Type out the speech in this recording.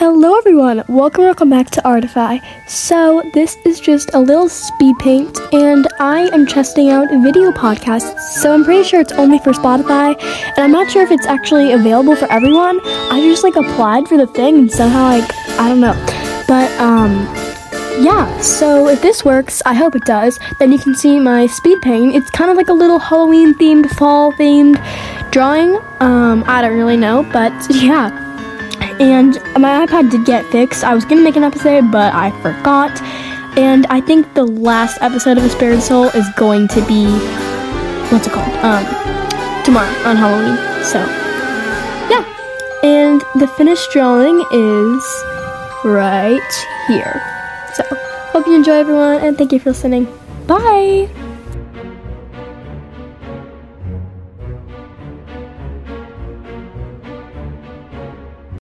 Hello everyone, welcome welcome back to Artify. So this is just a little speed paint and I am testing out video podcasts. So I'm pretty sure it's only for Spotify and I'm not sure if it's actually available for everyone. I just like applied for the thing and somehow like I don't know. But um yeah, so if this works, I hope it does, then you can see my speed paint. It's kind of like a little Halloween themed, fall themed drawing. Um, I don't really know, but yeah. And my iPad did get fixed. I was gonna make an episode, but I forgot. And I think the last episode of A Spirit Soul is going to be what's it called? Um, tomorrow on Halloween. So yeah. And the finished drawing is right here. So hope you enjoy everyone and thank you for listening. Bye!